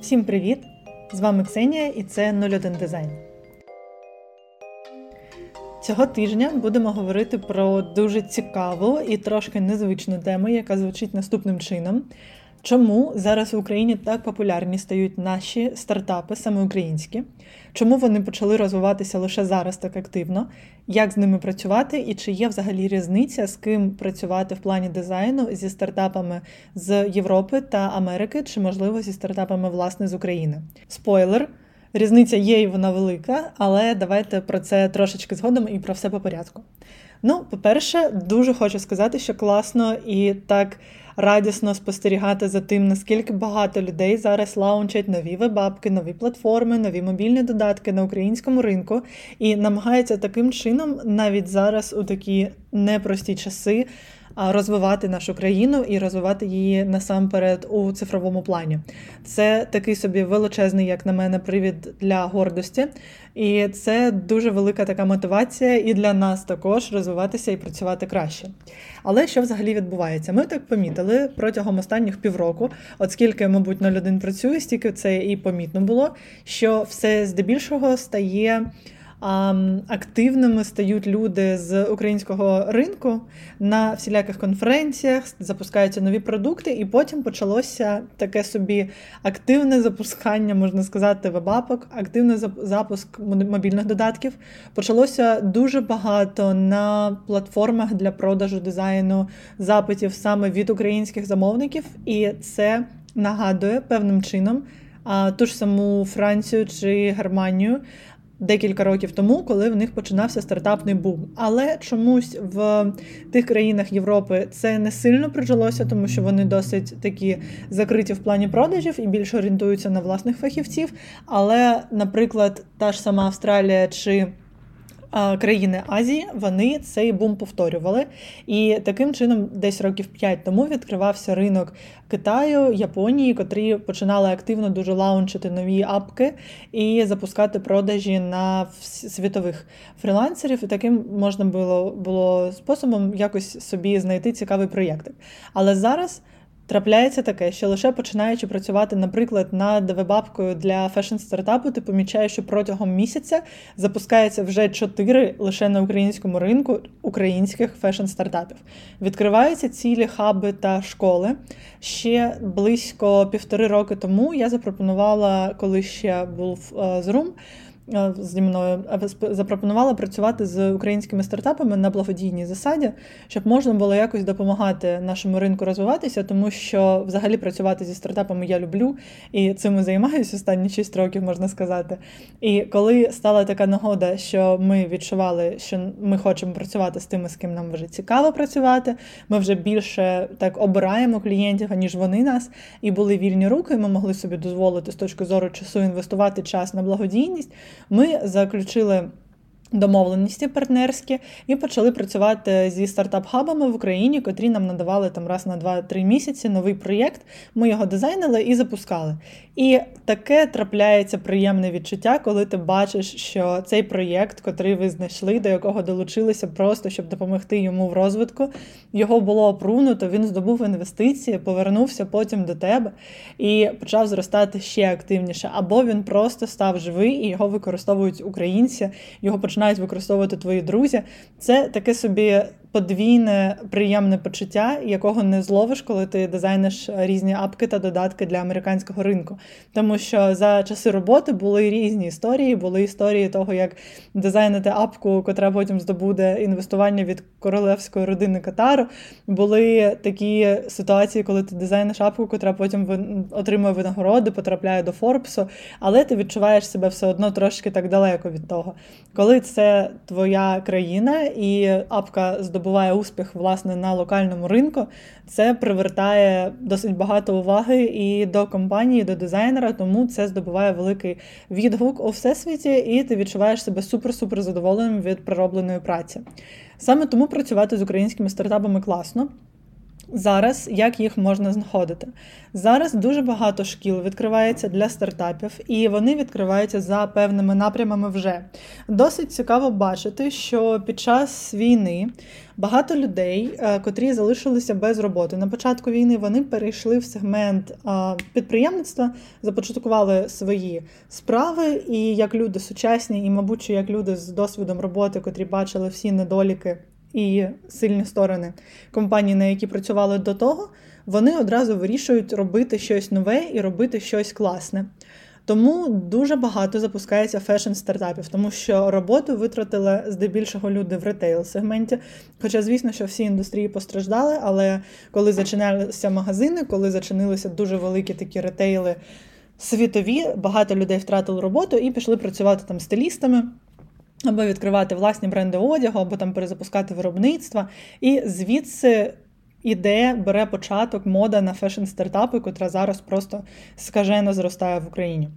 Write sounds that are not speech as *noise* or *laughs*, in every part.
Всім привіт! З вами Ксенія і це 01 Дизайн. Цього тижня будемо говорити про дуже цікаву і трошки незвичну тему, яка звучить наступним чином. Чому зараз в Україні так популярні стають наші стартапи, саме українські? Чому вони почали розвиватися лише зараз так активно? Як з ними працювати, і чи є взагалі різниця, з ким працювати в плані дизайну зі стартапами з Європи та Америки, чи, можливо, зі стартапами власне з України? Спойлер. Різниця є і вона велика, але давайте про це трошечки згодом і про все по порядку. Ну, по-перше, дуже хочу сказати, що класно і так радісно спостерігати за тим, наскільки багато людей зараз лаунчать нові вебапки, нові платформи, нові мобільні додатки на українському ринку і намагаються таким чином навіть зараз у такі непрості часи розвивати нашу країну і розвивати її насамперед у цифровому плані. Це такий собі величезний, як на мене, привід для гордості, і це дуже велика така мотивація і для нас також розвиватися і працювати краще. Але що взагалі відбувається? Ми так помітили протягом останніх півроку, от скільки, мабуть, на людин працює, стільки це і помітно було, що все здебільшого стає активними стають люди з українського ринку на всіляких конференціях, запускаються нові продукти, і потім почалося таке собі активне запускання, можна сказати, вебапок, активний запуск мобільних додатків. Почалося дуже багато на платформах для продажу дизайну запитів саме від українських замовників, і це нагадує певним чином. Ту ж саму Францію чи Германію, декілька років тому, коли в них починався стартапний бум. Але чомусь в тих країнах Європи це не сильно прижилося, тому що вони досить такі закриті в плані продажів і більше орієнтуються на власних фахівців. Але, наприклад, та ж сама Австралія чи країни Азії вони цей бум повторювали. І таким чином, десь років 5 тому відкривався ринок Китаю, Японії, котрі починали активно дуже лаунчити нові апки і запускати продажі на світових фрілансерів. І таким можна було було способом якось собі знайти цікавий проєкт. Але зараз. Трапляється таке, що лише починаючи працювати, наприклад, над вебапкою для фешн-стартапу, ти помічаєш, що протягом місяця запускається вже чотири лише на українському ринку українських фешн-стартапів. Відкриваються цілі хаби та школи. Ще близько півтори роки тому я запропонувала, коли ще був е, Zoom, зі мною запропонувала працювати з українськими стартапами на благодійній засаді, щоб можна було якось допомагати нашому ринку розвиватися, тому що взагалі працювати зі стартапами я люблю і цим займаюся останні 6 років, можна сказати. І коли стала така нагода, що ми відчували, що ми хочемо працювати з тими, з ким нам вже цікаво працювати, ми вже більше так обираємо клієнтів, аніж вони нас, і були вільні руки. Ми могли собі дозволити з точки зору часу інвестувати час на благодійність ми заключили домовленості партнерські і почали працювати зі стартап-хабами в Україні, котрі нам надавали там раз на 2-3 місяці новий проєкт. Ми його дизайнили і запускали. І таке трапляється приємне відчуття, коли ти бачиш, що цей проєкт, котрий ви знайшли, до якого долучилися просто, щоб допомогти йому в розвитку, його було опрунуто, він здобув інвестиції, повернувся потім до тебе і почав зростати ще активніше. Або він просто став живий і його використовують українці, його починають починають використовувати твої друзі. Це таке собі подвійне приємне почуття, якого не зловиш, коли ти дизайниш різні апки та додатки для американського ринку. Тому що за часи роботи були різні історії, були історії того, як дизайнити апку, котра потім здобуде інвестування від королевської родини Катару. Були такі ситуації, коли ти дизайниш апку, котра потім отримує винагороди, потрапляє до Форбсу, але ти відчуваєш себе все одно трошки так далеко від того. Коли це твоя країна і апка здобуває здобуває успіх власне на локальному ринку, це привертає досить багато уваги і до компанії, і до дизайнера, тому це здобуває великий відгук у всесвіті, і ти відчуваєш себе супер-супер задоволеним від проробленої праці. Саме тому працювати з українськими стартапами класно. Зараз як їх можна знаходити? Зараз дуже багато шкіл відкривається для стартапів, і вони відкриваються за певними напрямами вже. Досить цікаво бачити, що під час війни багато людей, е, котрі залишилися без роботи на початку війни, вони перейшли в сегмент підприємництва, започаткували свої справи, і як люди сучасні, і, мабуть, як люди з досвідом роботи, котрі бачили всі недоліки і сильні сторони компанії, на які працювали до того, вони одразу вирішують робити щось нове і робити щось класне. Тому дуже багато запускається фешн-стартапів, тому що роботу витратили здебільшого люди в ретейл-сегменті. Хоча, звісно, що всі індустрії постраждали, але коли зачинялися магазини, коли зачинилися дуже великі такі ретейли світові, багато людей втратили роботу і пішли працювати там стилістами або відкривати власні бренди одягу, або там перезапускати виробництва. І звідси іде, бере початок мода на фешн-стартапи, котра зараз просто скажено зростає в Україні.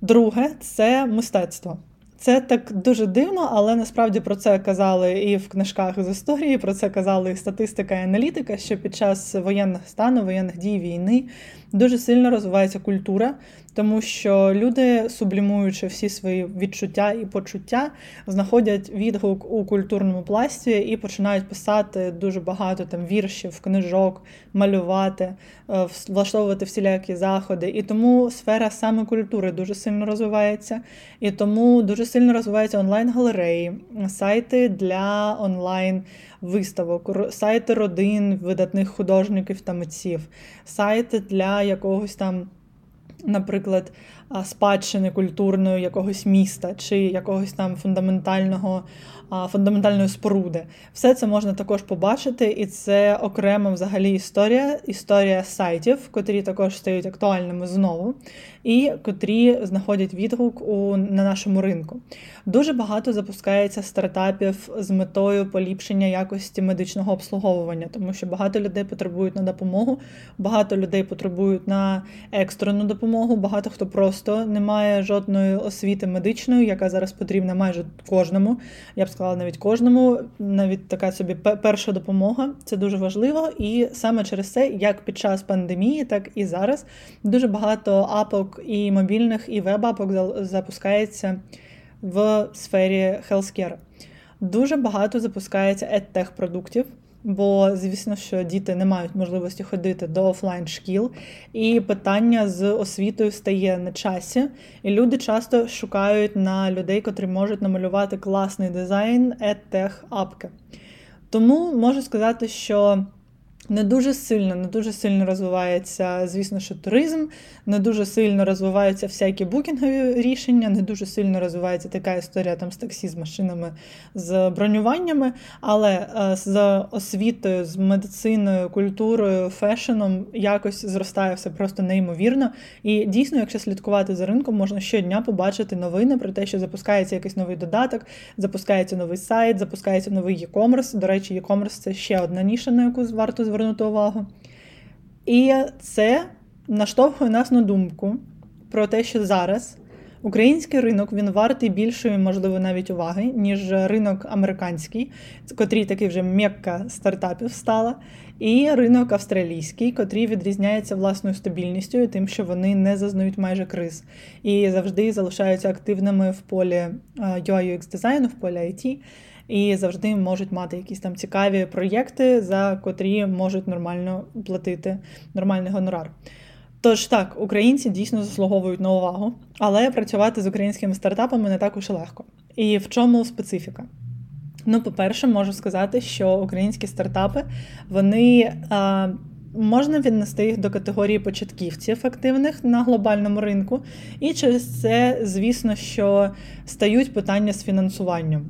Друге це мистецтво. Це так дуже дивно, але насправді про це казали і в книжках з історії, про це казали і статистика і аналітика, що під час воєнних стану, воєнних дій війни дуже сильно розвивається культура, тому що люди, сублімуючи всі свої відчуття і почуття, знаходять відгук у культурному пласті і починають писати дуже багато там віршів, книжок, малювати, е, влаштовувати всілякі заходи. І тому сфера саме культури дуже сильно розвивається, і тому дуже сильно розвиваються онлайн-галереї, сайти для онлайн. Виставок, сайти родин видатних художників та митців, сайти для якогось там наприклад, спадщини культурної якогось міста чи якогось там фундаментального фундаментальної споруди. Все це можна також побачити, і це окрема взагалі історія, історія сайтів, котрі також стають актуальними знову, і котрі знаходять відгук у, на нашому ринку. Дуже багато запускається стартапів з метою поліпшення якості медичного обслуговування, тому що багато людей потребують на допомогу, багато людей потребують на екстрену допомогу, багато хто просто не має жодної освіти медичної, яка зараз потрібна майже кожному. Я б сказала навіть кожному. Навіть така собі перша допомога це дуже важливо. І саме через це, як під час пандемії, так і зараз дуже багато апок і мобільних, і веб-апок запускається в сфері healthcare. Дуже багато запускається edtech продуктів бо, звісно, що діти не мають можливості ходити до офлайн шкіл, і питання з освітою стає на часі. І люди часто шукають на людей, котрі можуть намалювати класний дизайн edtech апки. Тому можу сказати, що не дуже сильно, не дуже сильно розвивається, звісно, що туризм, не дуже сильно розвиваються всякі букінгові рішення, не дуже сильно розвивається така історія там з таксі, з машинами, з бронюваннями. Але е, з освітою, з медициною, культурою, фешеном якось зростає все просто неймовірно. І дійсно, якщо слідкувати за ринком, можна щодня побачити новини про те, що запускається якийсь новий додаток, запускається новий сайт, запускається новий e-commerce. До речі, e-commerce – це ще одна ніша, на яку варто звернути увагу. І це наштовхує нас на думку про те, що зараз український ринок він вартий більшої, можливо, навіть уваги, ніж ринок американський, котрий такий вже м'якка стартапів стала, і ринок австралійський, котрий відрізняється власною стабільністю і тим, що вони не зазнають майже криз і завжди залишаються активними в полі UI UX дизайну, в полі IT і завжди можуть мати якісь там цікаві проєкти, за котрі можуть нормально платити нормальний гонорар. Тож так, українці дійсно заслуговують на увагу, але працювати з українськими стартапами не так уж легко. І в чому специфіка? Ну, по-перше, можу сказати, що українські стартапи вони а, можна віднести їх до категорії початківців активних на глобальному ринку, і через це, звісно, що стають питання з фінансуванням.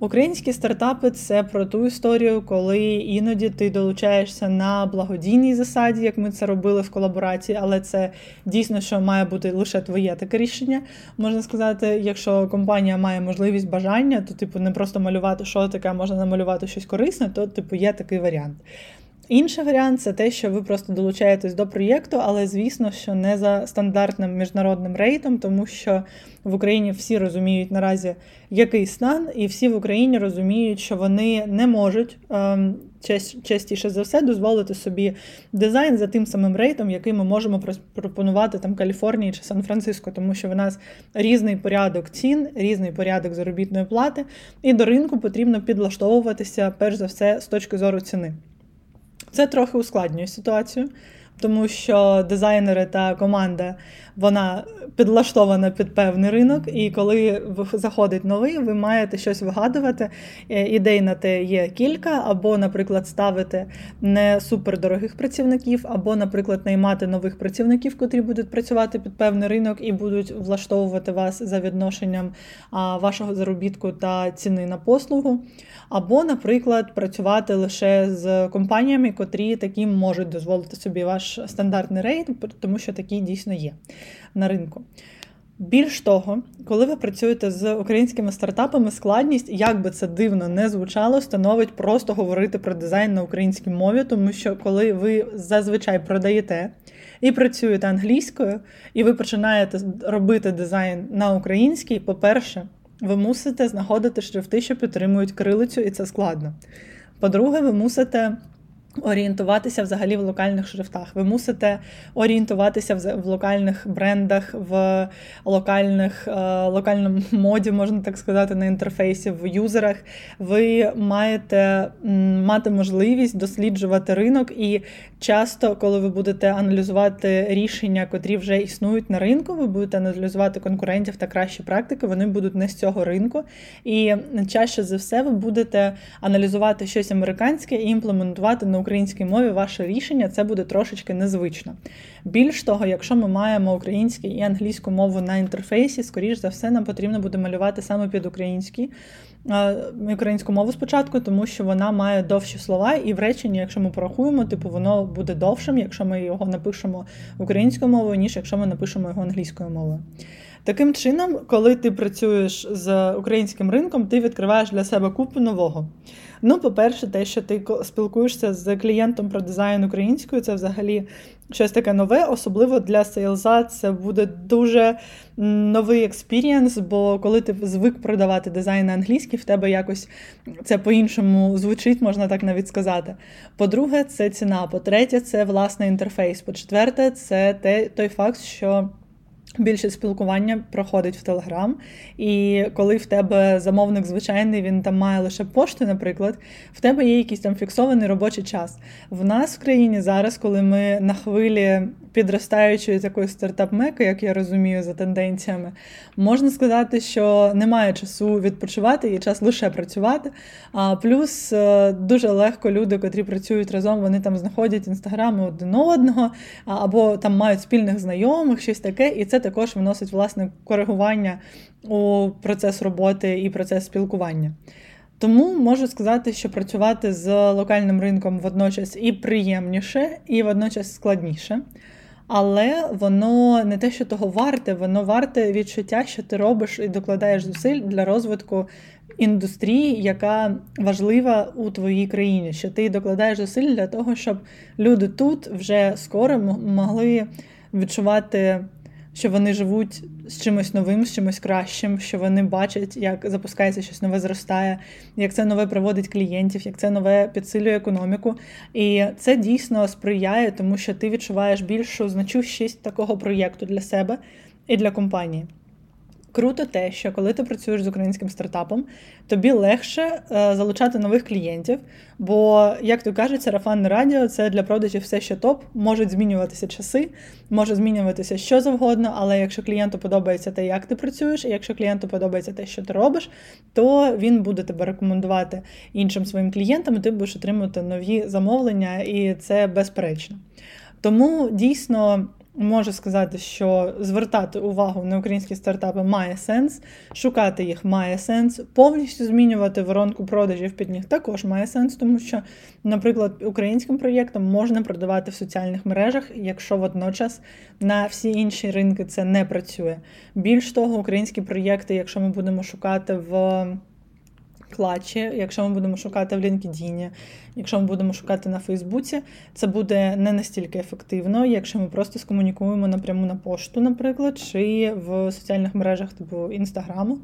Українські стартапи це про ту історію, коли іноді ти долучаєшся на благодійній засаді, як ми це робили в колаборації, але це дійсно що має бути лише твоє таке рішення. Можна сказати, якщо компанія має можливість бажання, то типу не просто малювати що таке, можна намалювати щось корисне, то типу є такий варіант. Інший варіант це те, що ви просто долучаєтесь до проєкту, але звісно, що не за стандартним міжнародним рейтом, тому що в Україні всі розуміють наразі, який стан, і всі в Україні розуміють, що вони не можуть ем, частіше за все дозволити собі дизайн за тим самим рейтом, який ми можемо пропонувати там Каліфорнії чи Сан-Франциско, тому що в нас різний порядок цін, різний порядок заробітної плати, і до ринку потрібно підлаштовуватися перш за все з точки зору ціни. Це трохи ускладнює ситуацію, тому що дизайнери та команда вона підлаштована під певний ринок, і коли заходить новий, ви маєте щось вигадувати. Е, ідей на те є кілька, або, наприклад, ставити не супердорогих працівників, або, наприклад, наймати нових працівників, котрі будуть працювати під певний ринок і будуть влаштовувати вас за відношенням вашого заробітку та ціни на послугу. Або, наприклад, працювати лише з компаніями, котрі такі можуть дозволити собі ваш стандартний рейд, тому що такі дійсно є на ринку. Більш того, коли ви працюєте з українськими стартапами, складність, як би це дивно не звучало, становить просто говорити про дизайн на українській мові, тому що коли ви зазвичай продаєте і працюєте англійською, і ви починаєте робити дизайн на українській, по-перше, ви мусите знаходити шрифти, що підтримують крилицю, і це складно. По-друге, ви мусите орієнтуватися взагалі в локальних шрифтах. Ви мусите орієнтуватися в локальних брендах, в локальних, е, локальному моді, можна так сказати, на інтерфейсі, в юзерах. Ви маєте мати можливість досліджувати ринок, і часто, коли ви будете аналізувати рішення, котрі вже існують на ринку, ви будете аналізувати конкурентів та кращі практики, вони будуть не з цього ринку. І чаще за все ви будете аналізувати щось американське і імплементувати на українській мові ваше рішення, це буде трошечки незвично. Більш того, якщо ми маємо українську і англійську мову на інтерфейсі, скоріш за все, нам потрібно буде малювати саме під українські. Українську мову спочатку, тому що вона має довші слова, і в реченні, якщо ми порахуємо, типу воно буде довшим, якщо ми його напишемо українською мовою, ніж якщо ми напишемо його англійською мовою. Таким чином, коли ти працюєш з українським ринком, ти відкриваєш для себе купу нового. Ну, по-перше, те, що ти спілкуєшся з клієнтом про дизайн українською, це взагалі щось таке нове, особливо для сейлза це буде дуже новий experience, бо коли ти звик продавати дизайн на англійській, в тебе якось це по-іншому звучить, можна так навіть сказати. По-друге, це ціна. По-третє, це власний інтерфейс. По-четверте, це той факт, що. Більше спілкування проходить в Телеграм, і коли в тебе замовник звичайний, він там має лише пошту, наприклад, в тебе є якийсь там фіксований робочий час. В нас в країні зараз, коли ми на хвилі підростаючої такої стартап-меки, як я розумію, за тенденціями, можна сказати, що немає часу відпочивати, є час лише працювати. А плюс е, дуже легко люди, котрі працюють разом, вони там знаходять інстаграми один одного, або там мають спільних знайомих, щось таке, і це також вносить власне коригування у процес роботи і процес спілкування. Тому можу сказати, що працювати з локальним ринком водночас і приємніше, і водночас складніше. Але воно не те, що того варте, воно варте відчуття, що ти робиш і докладаєш зусиль для розвитку індустрії, яка важлива у твоїй країні. Що ти докладаєш зусиль для того, щоб люди тут вже скоро могли відчувати що вони живуть з чимось новим, з чимось кращим, що вони бачать, як запускається щось нове, зростає, як це нове приводить клієнтів, як це нове підсилює економіку. І це дійсно сприяє, тому що ти відчуваєш більшу значущість такого проєкту для себе і для компанії. Круто те, що коли ти працюєш з українським стартапом, тобі легше е, залучати нових клієнтів. Бо, як то кажуть, сарафанне радіо це для продажів все, що топ, можуть змінюватися часи, може змінюватися що завгодно, але якщо клієнту подобається те, як ти працюєш, і якщо клієнту подобається те, що ти робиш, то він буде тебе рекомендувати іншим своїм клієнтам, і ти будеш отримувати нові замовлення, і це безперечно. Тому дійсно. Можу сказати, що звертати увагу на українські стартапи має сенс, шукати їх має сенс, повністю змінювати воронку продажів під них також має сенс, тому що, наприклад, українським проєктом можна продавати в соціальних мережах, якщо водночас на всі інші ринки це не працює. Більш того, українські проєкти, якщо ми будемо шукати в клатчі, якщо ми будемо шукати в LinkedIn, якщо ми будемо шукати на Фейсбуці, це буде не настільки ефективно, якщо ми просто скомунікуємо напряму на пошту, наприклад, чи в соціальних мережах типу Інстаграму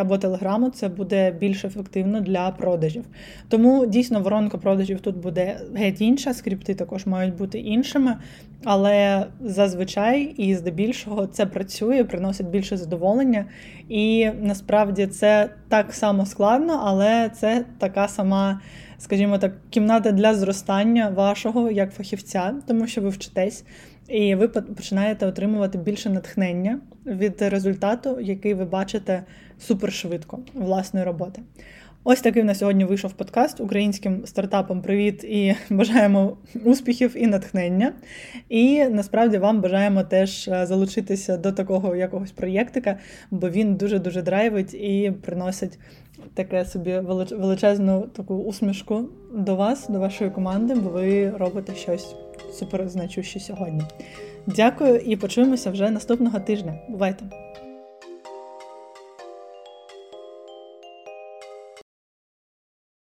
або телеграму, це буде більш ефективно для продажів. Тому дійсно воронка продажів тут буде геть інша, скрипти також мають бути іншими, але зазвичай і здебільшого це працює, приносить більше задоволення. І насправді це так само складно, але це така сама. Скажімо так, кімната для зростання вашого як фахівця, тому що ви вчитесь, і ви починаєте отримувати більше натхнення від результату, який ви бачите супершвидко власної роботи. Ось такий на сьогодні вийшов подкаст українським стартапам. Привіт і *laughs* бажаємо успіхів і натхнення. І насправді вам бажаємо теж е, залучитися до такого якогось проєктика, бо він дуже-дуже драйвить і приносить таке собі величезну таку усмішку до вас, до вашої команди, бо ви робите щось суперзначуще сьогодні. Дякую і почуємося вже наступного тижня. Бувайте!